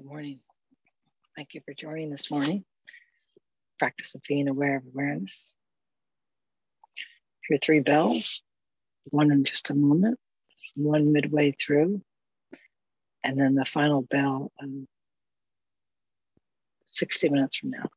Good morning. Thank you for joining this morning. Practice of being aware of awareness. Hear three bells, one in just a moment, one midway through, and then the final bell um, 60 minutes from now.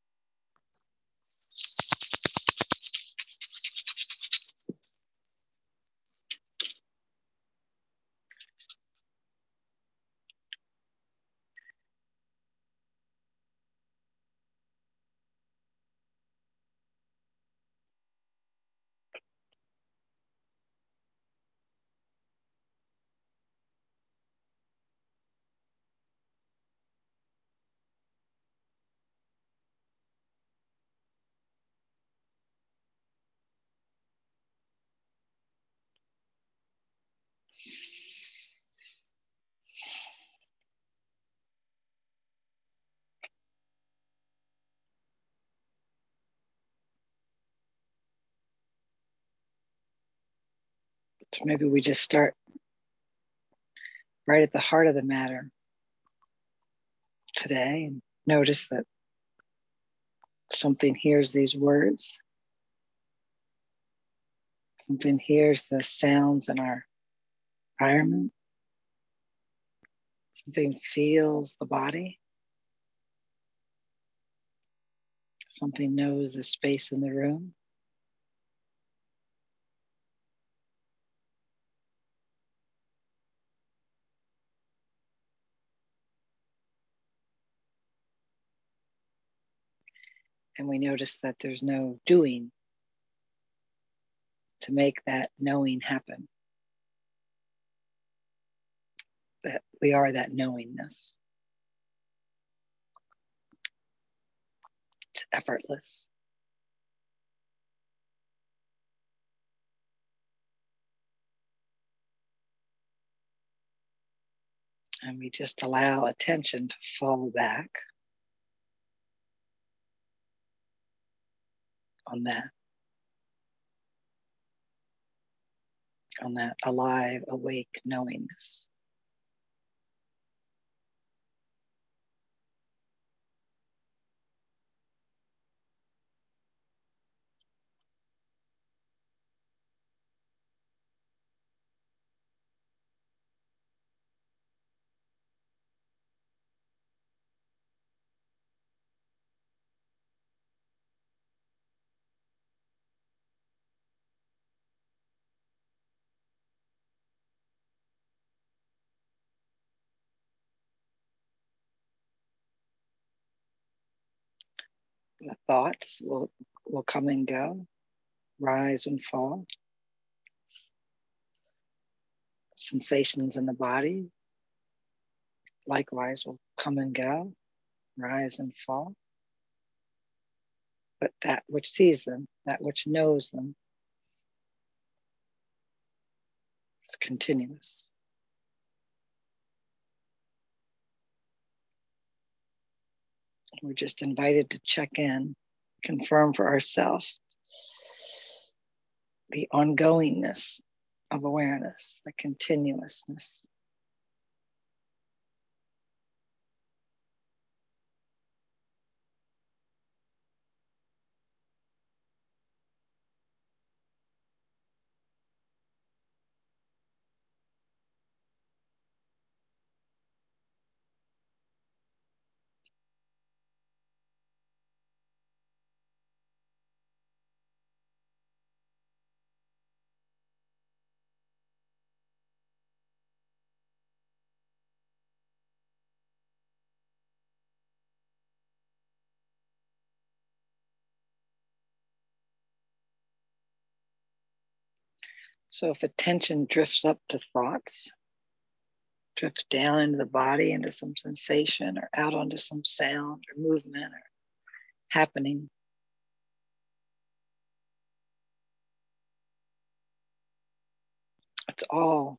So maybe we just start right at the heart of the matter today and notice that something hears these words, something hears the sounds in our environment, something feels the body, something knows the space in the room. And we notice that there's no doing to make that knowing happen. That we are that knowingness. It's effortless. And we just allow attention to fall back. On that. On that alive, awake knowingness. The thoughts will, will come and go, rise and fall. Sensations in the body likewise will come and go, rise and fall. But that which sees them, that which knows them, is continuous. We're just invited to check in, confirm for ourselves the ongoingness of awareness, the continuousness. So if attention drifts up to thoughts, drifts down into the body, into some sensation, or out onto some sound or movement or happening. It's all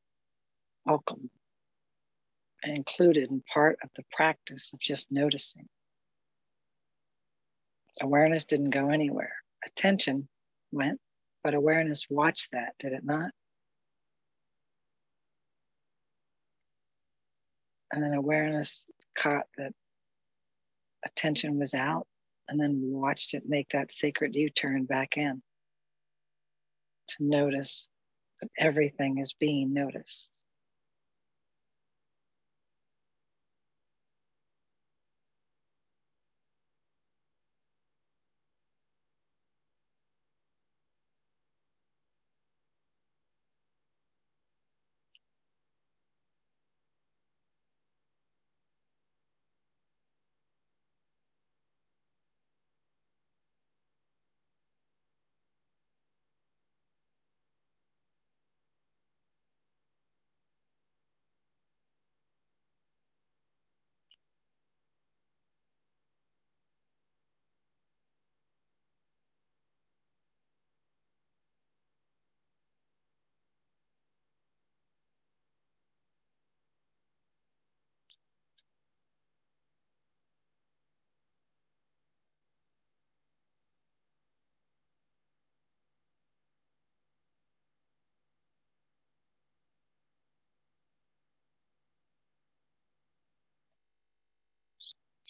welcome and included in part of the practice of just noticing. Awareness didn't go anywhere. Attention went but awareness watched that, did it not? And then awareness caught that attention was out and then watched it make that sacred U turn back in to notice that everything is being noticed.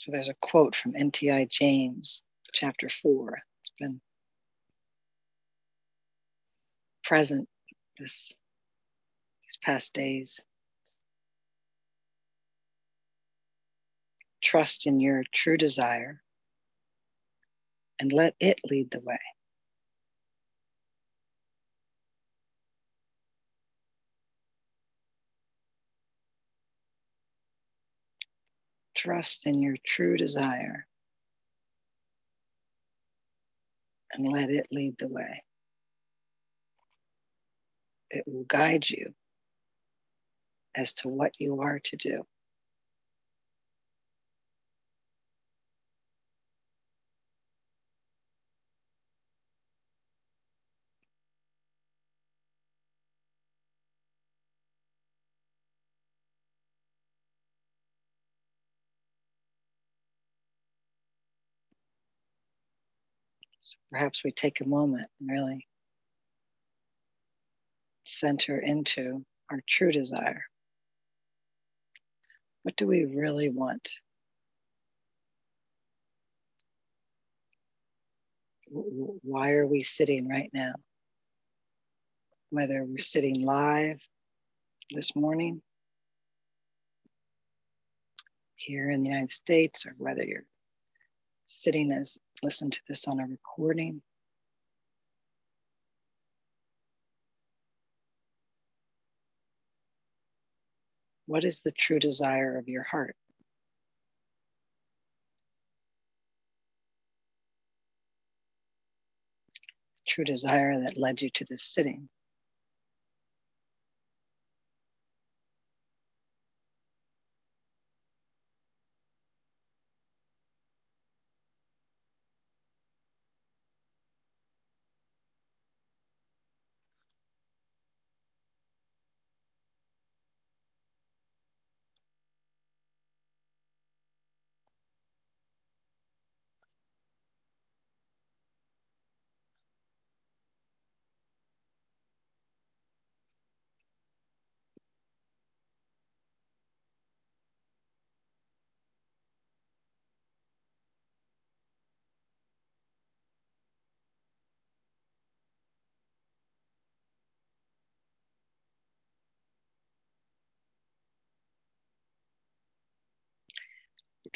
So there's a quote from N.T.I. James, chapter four. It's been present this these past days. Trust in your true desire and let it lead the way. Trust in your true desire and let it lead the way. It will guide you as to what you are to do. Perhaps we take a moment and really center into our true desire. What do we really want? Why are we sitting right now? Whether we're sitting live this morning here in the United States or whether you're sitting as listen to this on a recording. What is the true desire of your heart? True desire that led you to this sitting.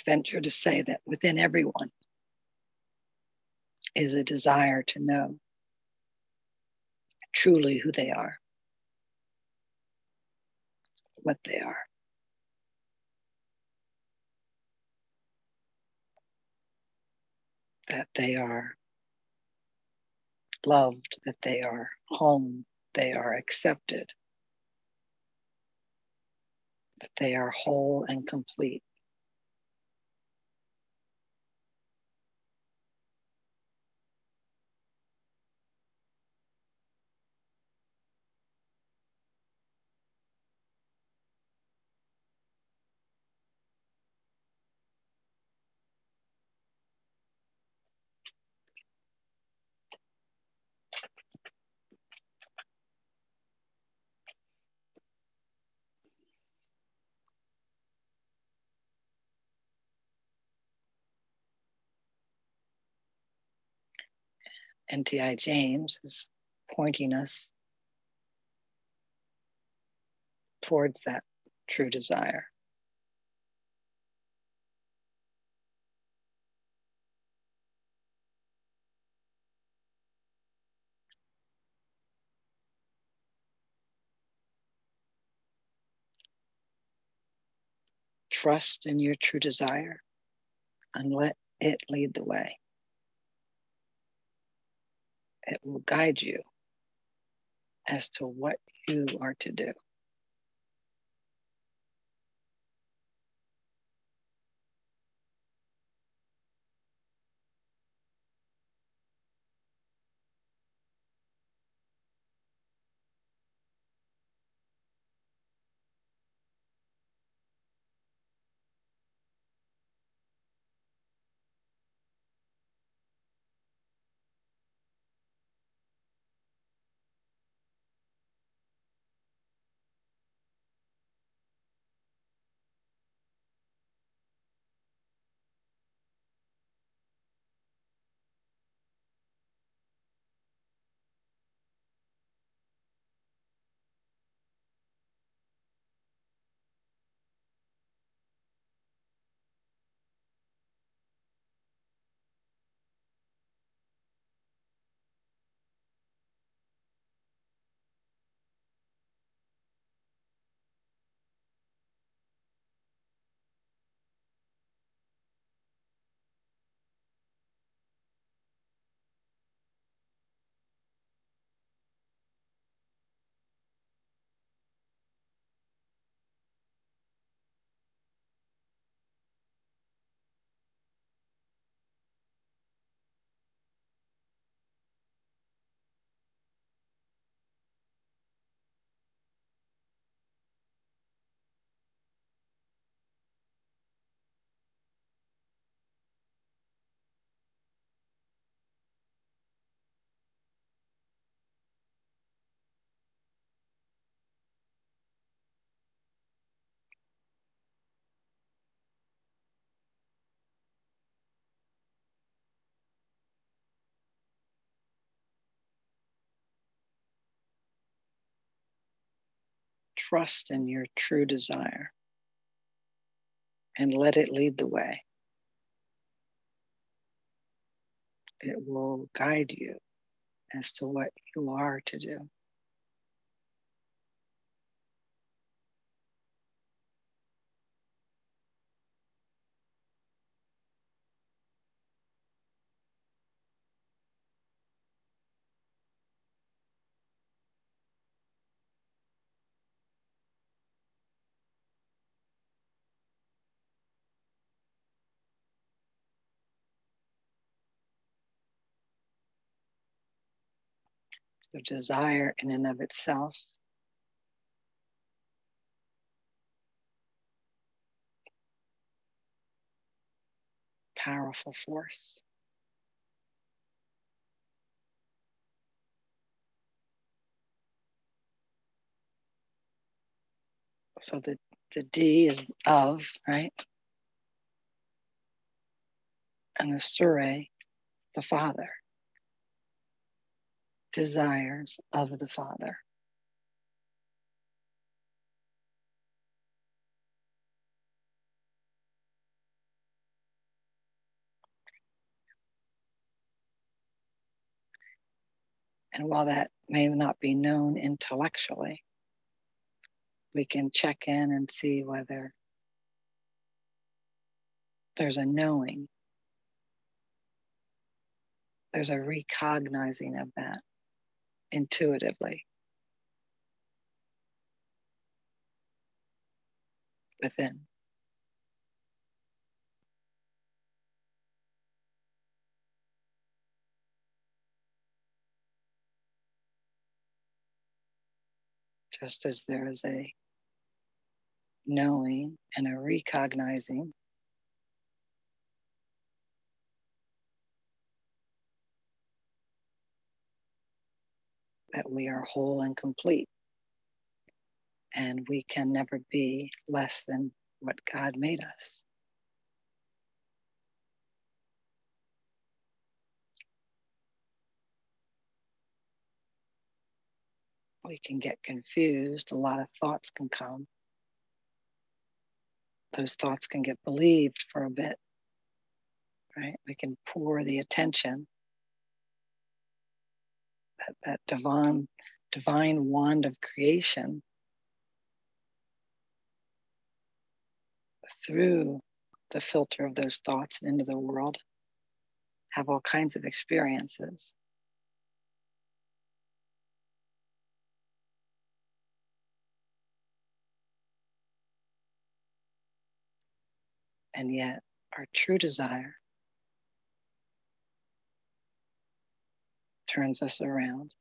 Venture to say that within everyone is a desire to know truly who they are, what they are. That they are loved, that they are home, they are accepted, that they are whole and complete. NTI James is pointing us towards that true desire. Trust in your true desire and let it lead the way. It will guide you as to what you are to do. Trust in your true desire and let it lead the way. It will guide you as to what you are to do. The desire in and of itself powerful force. So the, the D is of, right? And the Sure, the Father desires of the Father. And while that may not be known intellectually, we can check in and see whether there's a knowing, there's a recognizing of that intuitively within. Just as there is a knowing and a recognizing that we are whole and complete. And we can never be less than what God made us. We can get confused, a lot of thoughts can come. Those thoughts can get believed for a bit, right? We can pour the attention that, that divine, divine wand of creation through the filter of those thoughts and into the world, have all kinds of experiences. And yet, our true desire turns us around,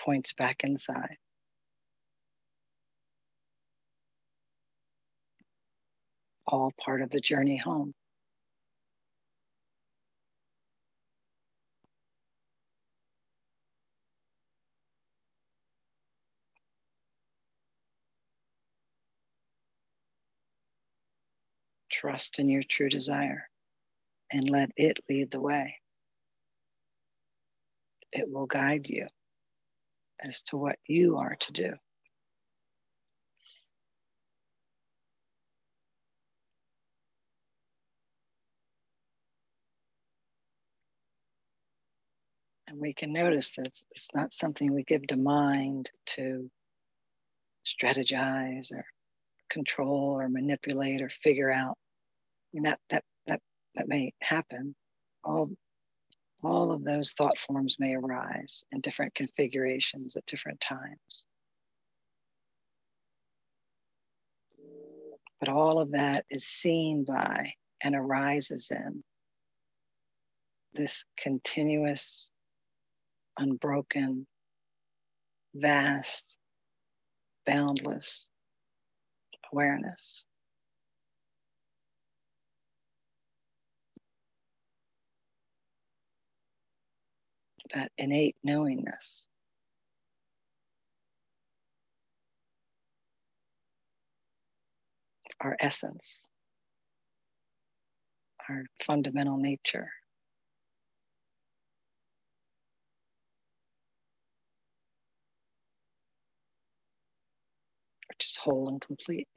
points back inside. All part of the journey home. Trust in your true desire and let it lead the way. It will guide you as to what you are to do. And we can notice that it's, it's not something we give to mind to strategize or control or manipulate or figure out. I mean, that that that may happen. All all of those thought forms may arise in different configurations at different times. But all of that is seen by and arises in this continuous, unbroken, vast, boundless awareness. That innate knowingness. Our essence, our fundamental nature. Which is whole and complete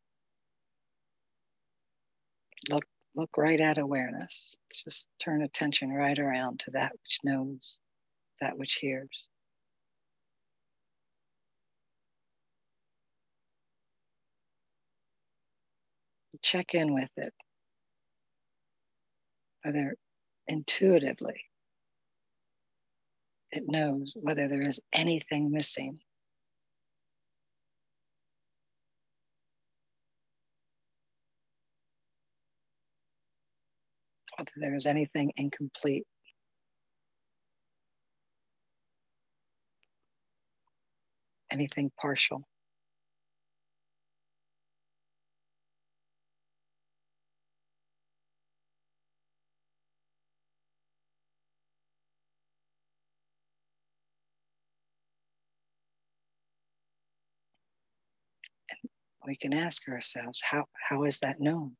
look look right at awareness. Just turn attention right around to that which knows, that which hears. Check in with it. Whether intuitively it knows whether there is anything missing whether there is anything incomplete. Anything partial. We can ask ourselves, how, how is that known?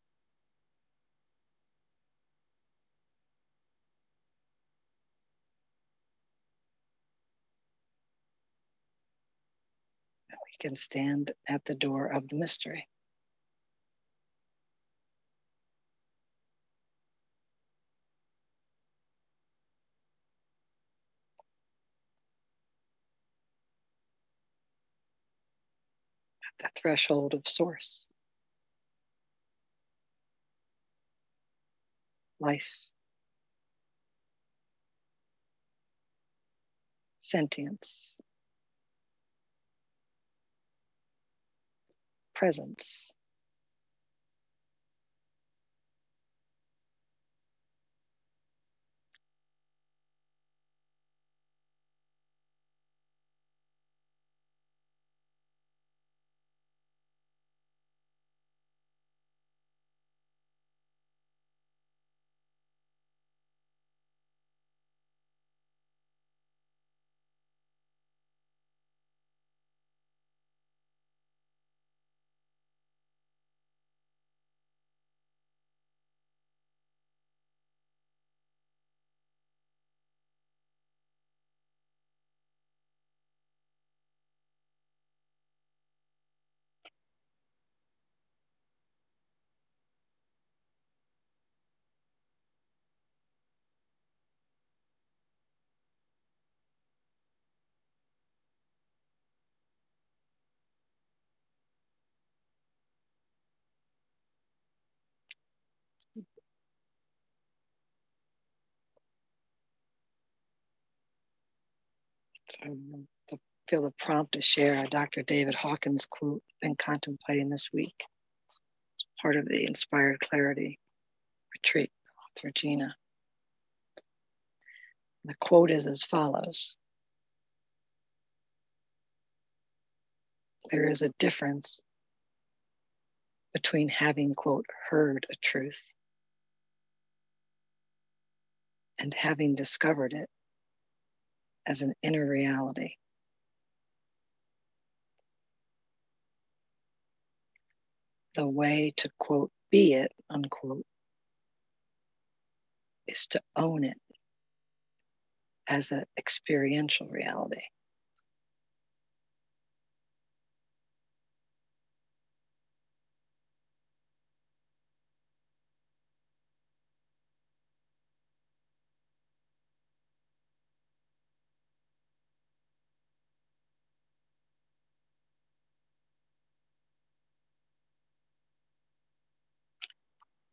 Can stand at the door of the mystery. At the threshold of source. Life. Sentience. Presence. I feel the prompt to share a Dr. David Hawkins quote been contemplating this week. Part of the Inspired Clarity retreat with Regina. The quote is as follows There is a difference between having, quote, heard a truth and having discovered it as an inner reality. The way to, quote, be it, unquote, is to own it as an experiential reality.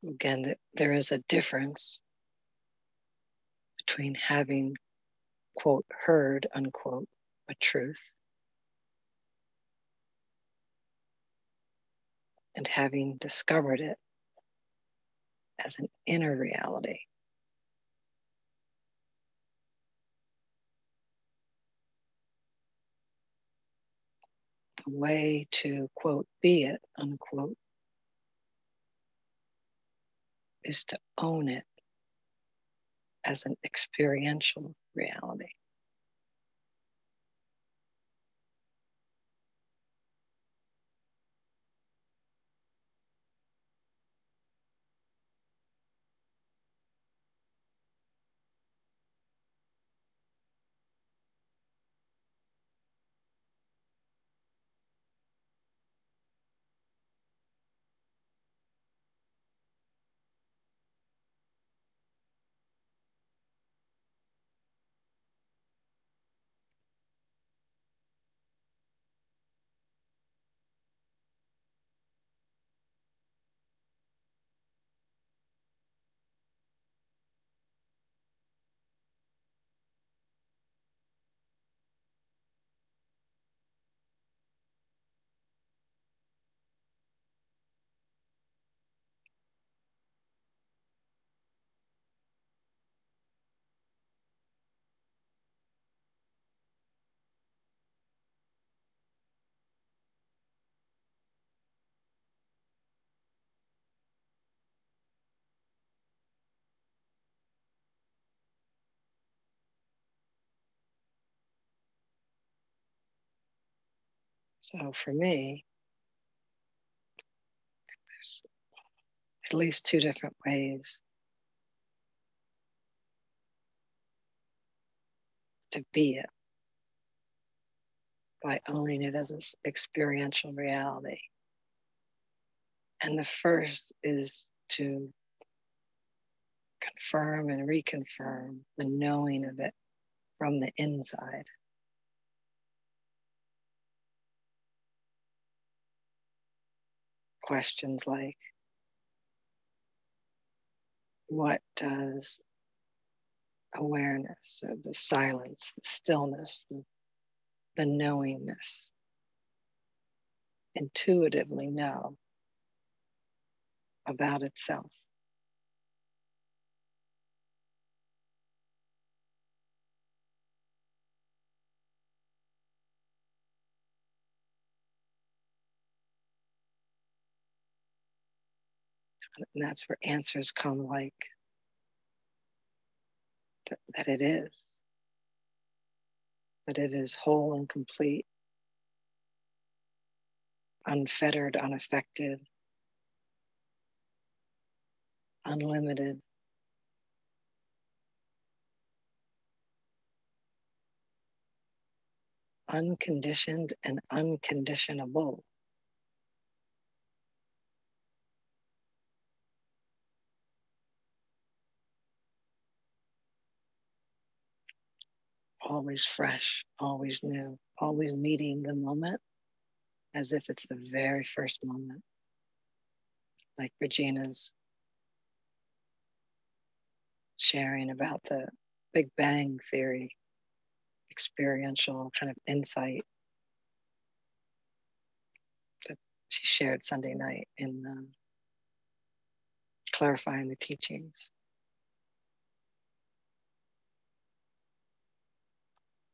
Again, there is a difference between having, quote, heard, unquote, a truth and having discovered it as an inner reality. The way to, quote, be it, unquote, is to own it as an experiential reality. So for me, there's at least two different ways to be it by owning it as an experiential reality. And the first is to confirm and reconfirm the knowing of it from the inside. Questions like what does awareness or the silence, the stillness, the, the knowingness intuitively know about itself? And that's where answers come like that, that it is, that it is whole and complete, unfettered, unaffected, unlimited. Unconditioned and unconditionable. Always fresh, always new, always meeting the moment as if it's the very first moment. Like Regina's sharing about the Big Bang Theory experiential kind of insight that she shared Sunday night in um, clarifying the teachings.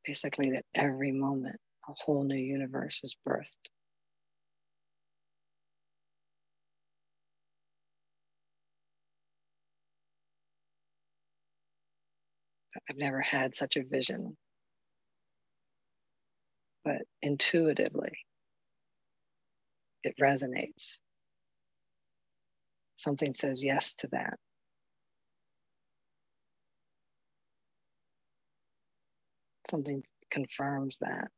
Basically, that every moment a whole new universe is birthed. I've never had such a vision. But intuitively, it resonates. Something says yes to that. Something confirms that.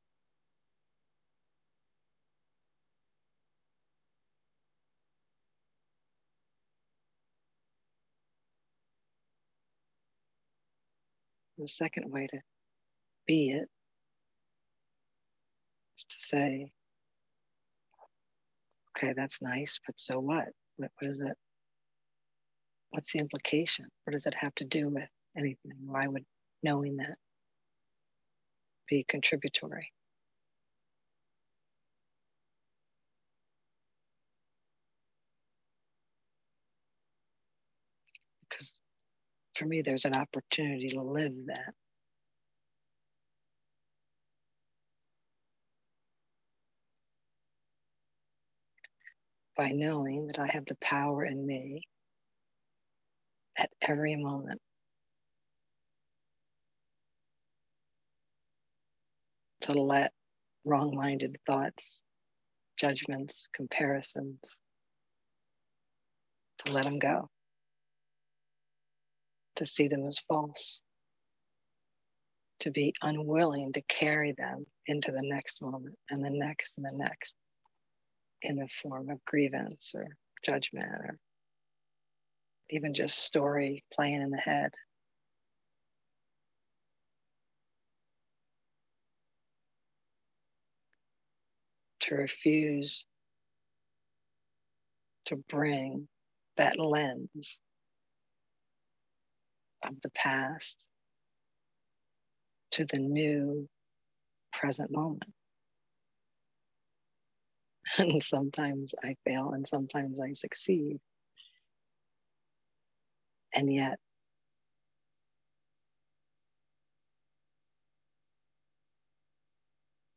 The second way to be it is to say, okay, that's nice, but so what? What, is it? What's the implication? What does it have to do with anything? Why would knowing that be contributory? Because for me, there's an opportunity to live that. By knowing that I have the power in me at every moment to let wrong minded thoughts, judgments, comparisons, to let them go to see them as false, to be unwilling to carry them into the next moment and the next and the next in the form of grievance or judgment or even just story playing in the head. To refuse to bring that lens of the past to the new present moment. And sometimes I fail and sometimes I succeed. And yet,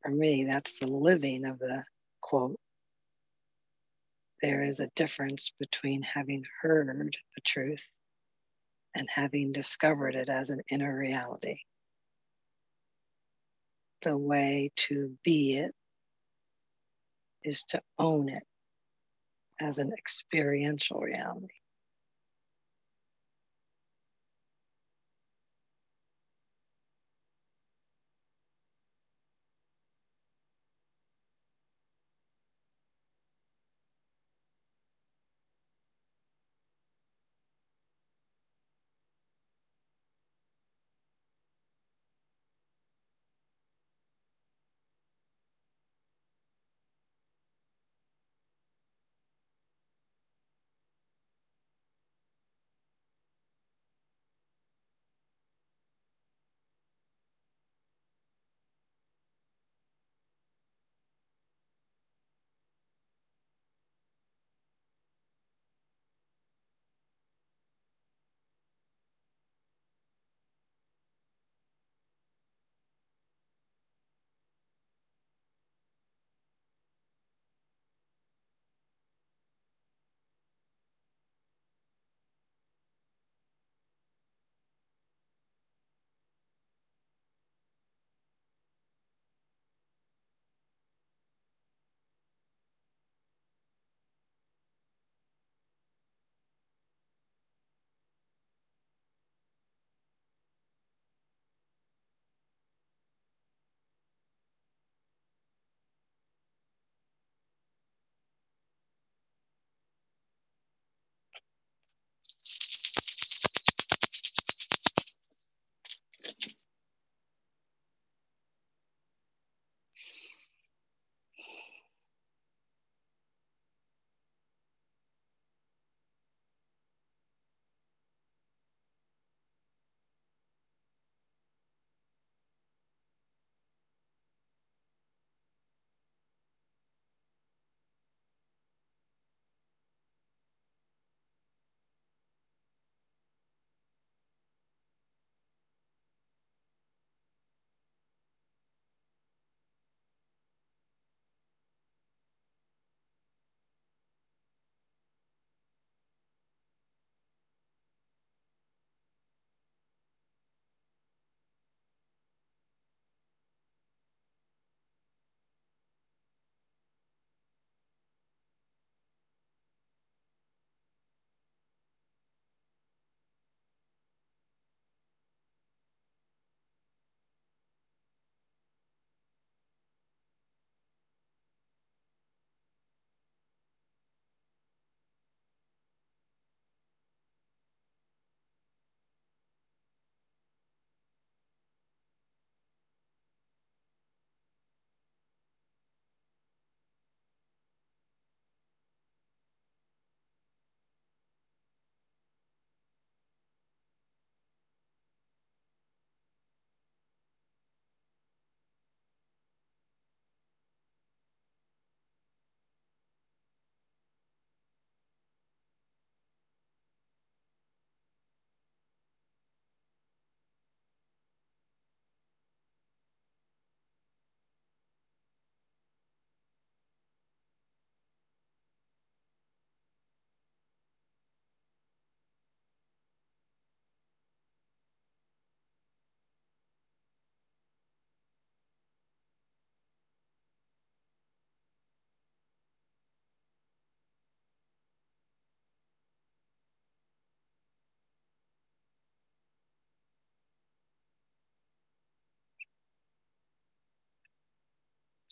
for me, that's the living of the quote. There is a difference between having heard the truth and having discovered it as an inner reality. The way to be it is to own it as an experiential reality.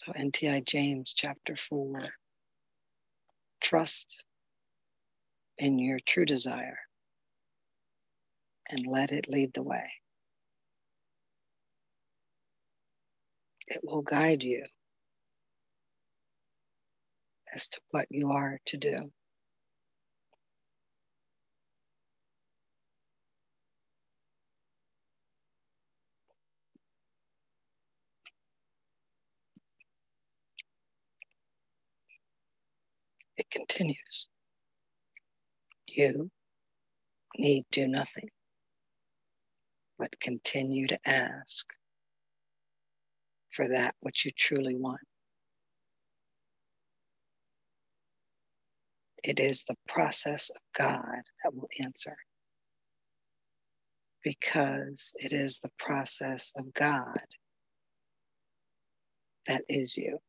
So, NTI James chapter 4 trust in your true desire and let it lead the way. It will guide you as to what you are to do. It continues. You need do nothing but continue to ask for that which you truly want. It is the process of God that will answer. Because it is the process of God that is you.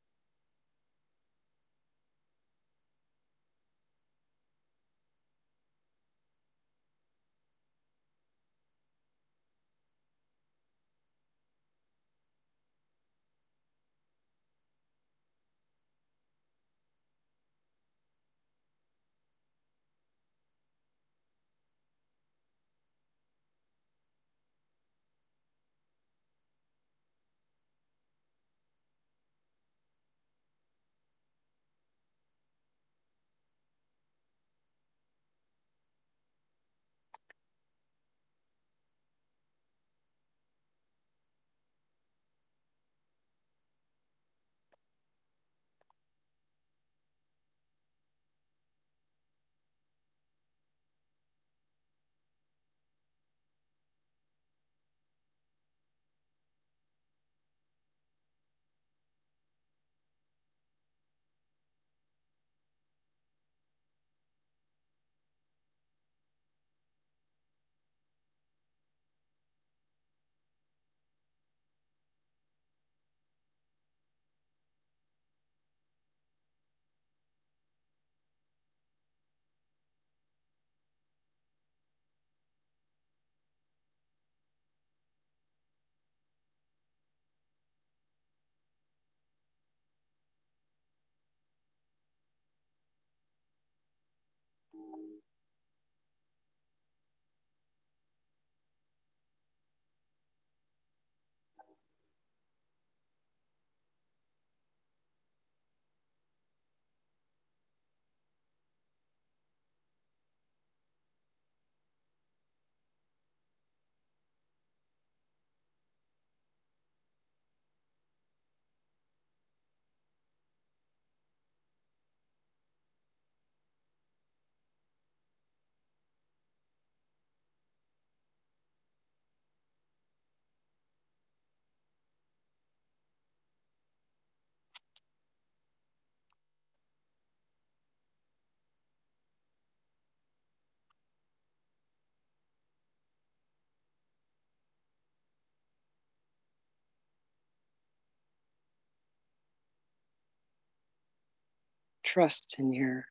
Trust in your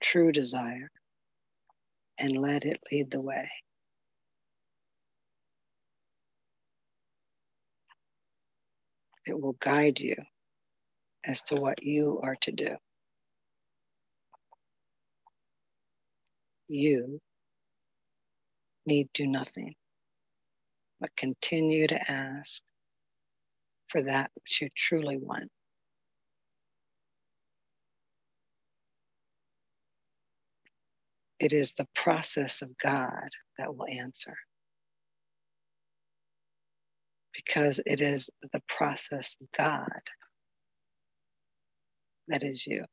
true desire and let it lead the way. It will guide you as to what you are to do. You need do nothing but continue to ask for that which you truly want. It is the process of God that will answer. Because it is the process of God that is you.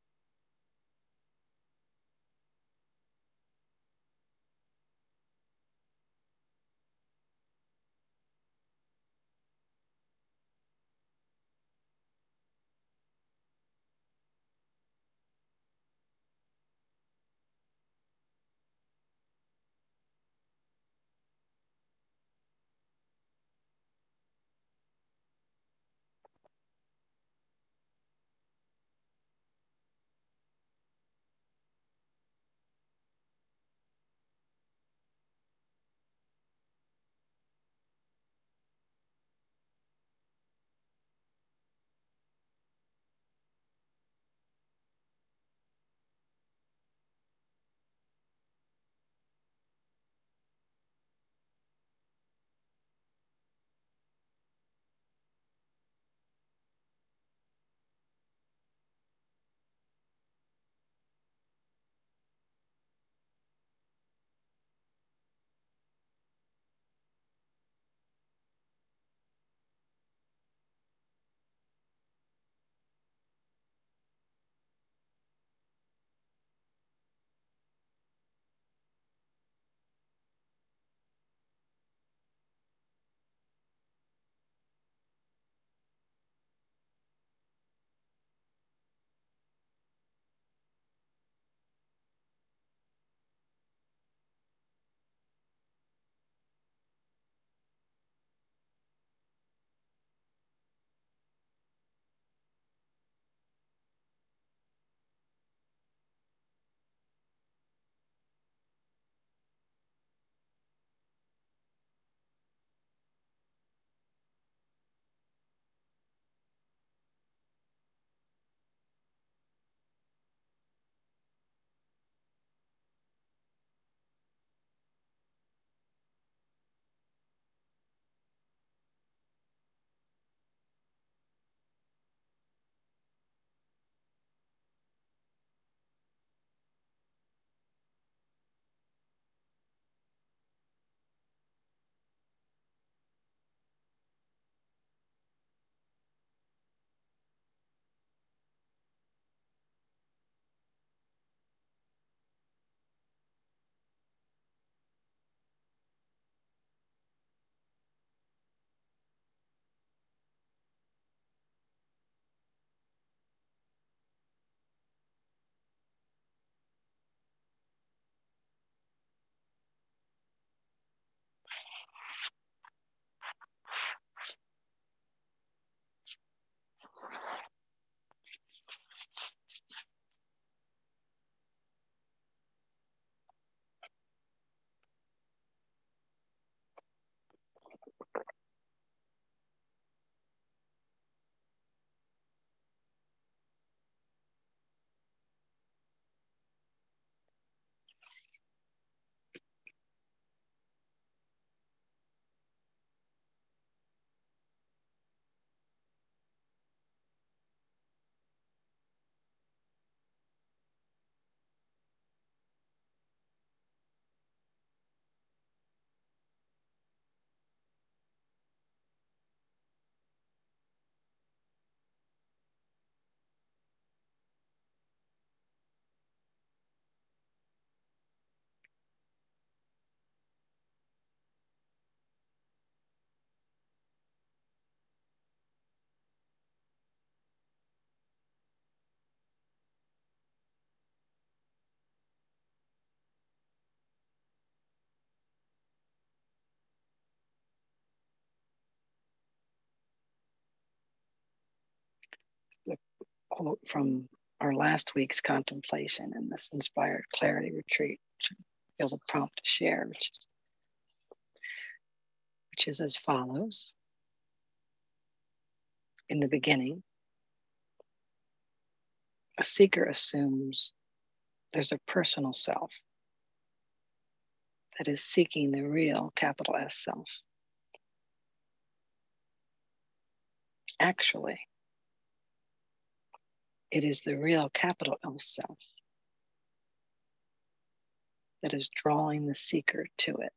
Quote from our last week's contemplation in this inspired clarity retreat, which I feel the prompt to share, which is, which is as follows. In the beginning, a seeker assumes there's a personal self that is seeking the real capital S self. Actually, it is the real capital L self that is drawing the seeker to it.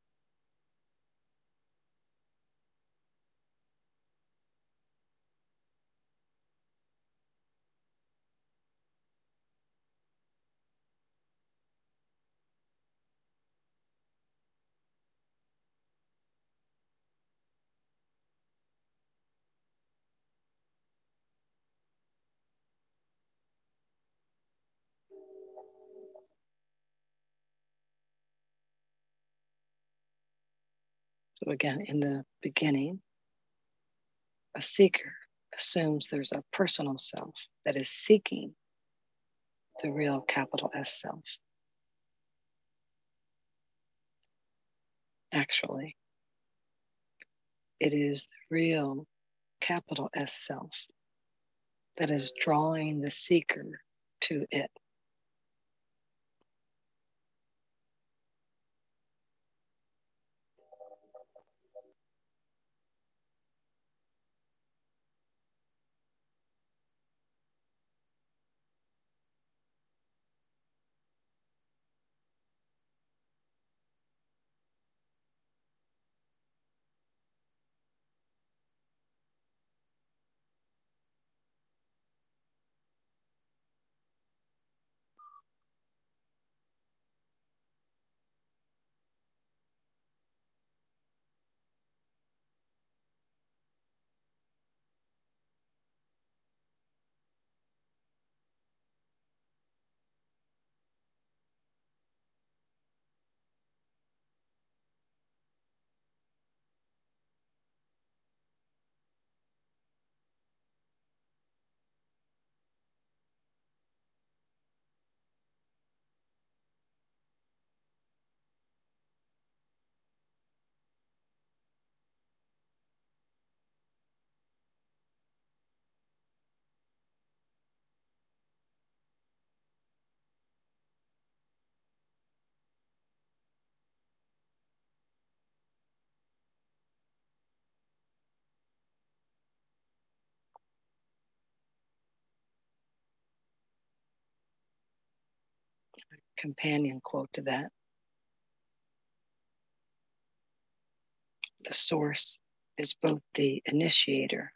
Again, in the beginning, a seeker assumes there's a personal self that is seeking the real capital S self. Actually, it is the real capital S self that is drawing the seeker to it. Companion quote to that. The source is both the initiator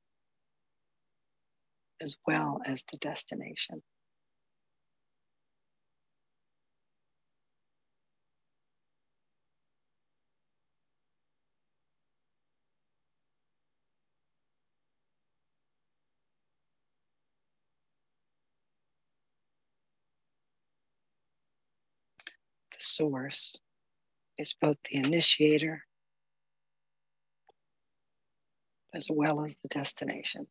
as well as the destination. Source is both the initiator as well as the destination.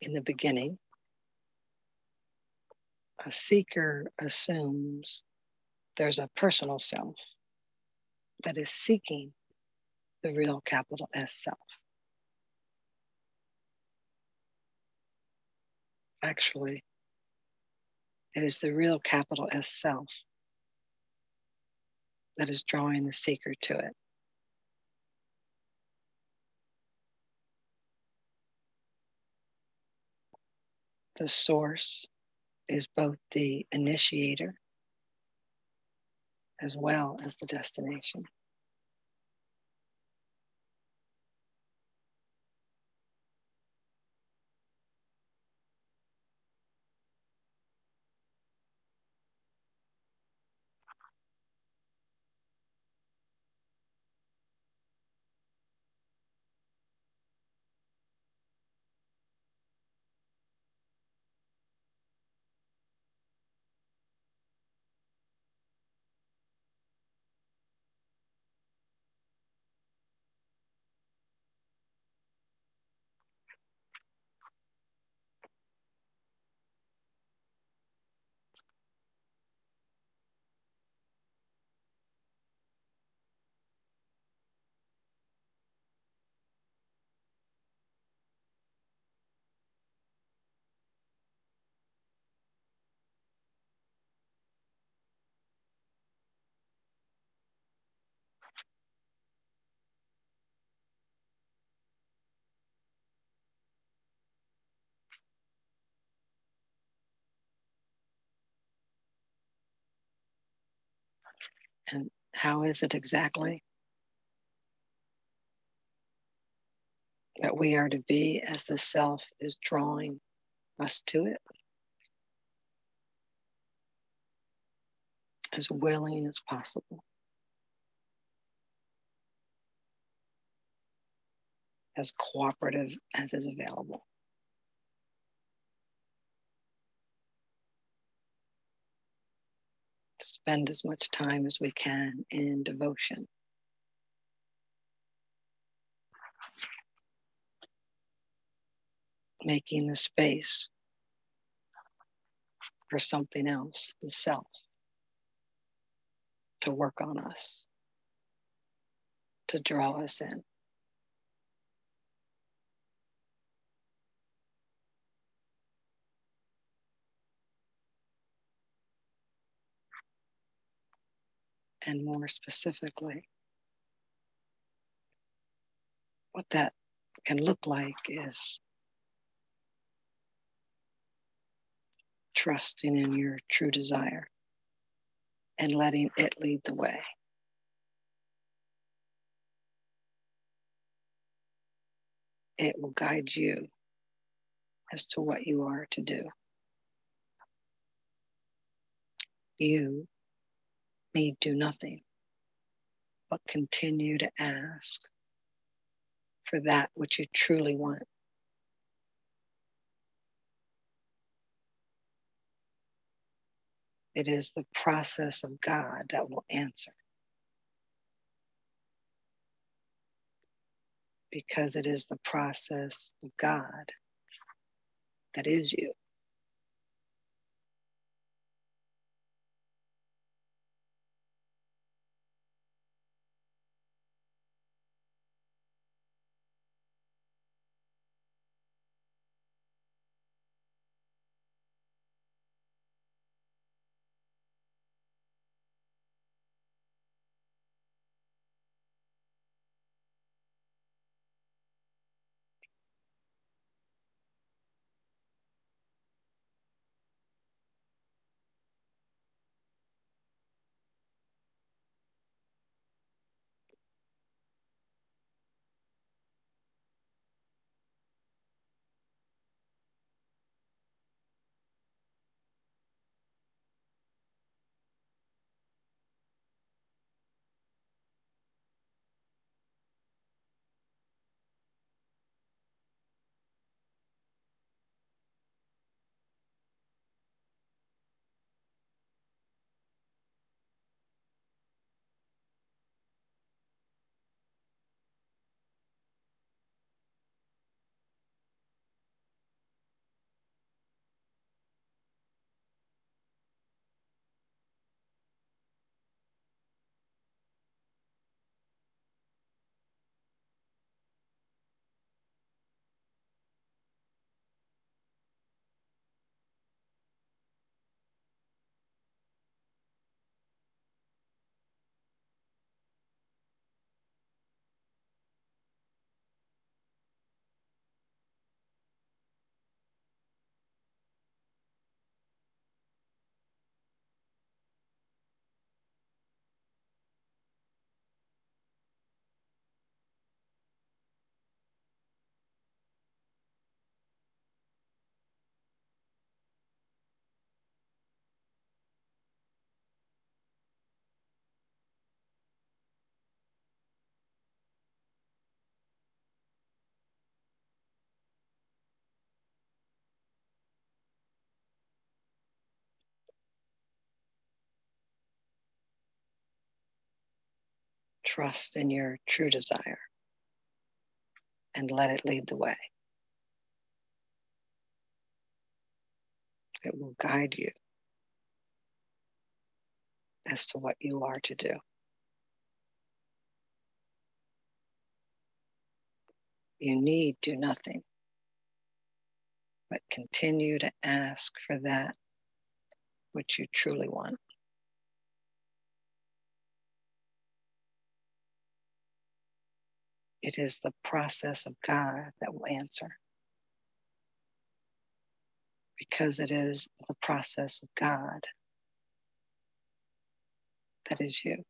In the beginning, a seeker assumes there's a personal self that is seeking the real capital S self. Actually, it is the real capital S self that is drawing the seeker to it. The source is both the initiator as well as the destination. And how is it exactly that we are to be as the self is drawing us to it? As willing as possible. As cooperative as is available. Spend as much time as we can in devotion. Making the space for something else, the self, to work on us, to draw us in. And more specifically, what that can look like is trusting in your true desire and letting it lead the way. It will guide you as to what you are to do. You need do nothing but continue to ask for that which you truly want. It is the process of God that will answer. Because it is the process of God that is you. Trust in your true desire and let it lead the way. It will guide you as to what you are to do. You need do nothing, but continue to ask for that which you truly want. It is the process of God that will answer. Because it is the process of God that is you.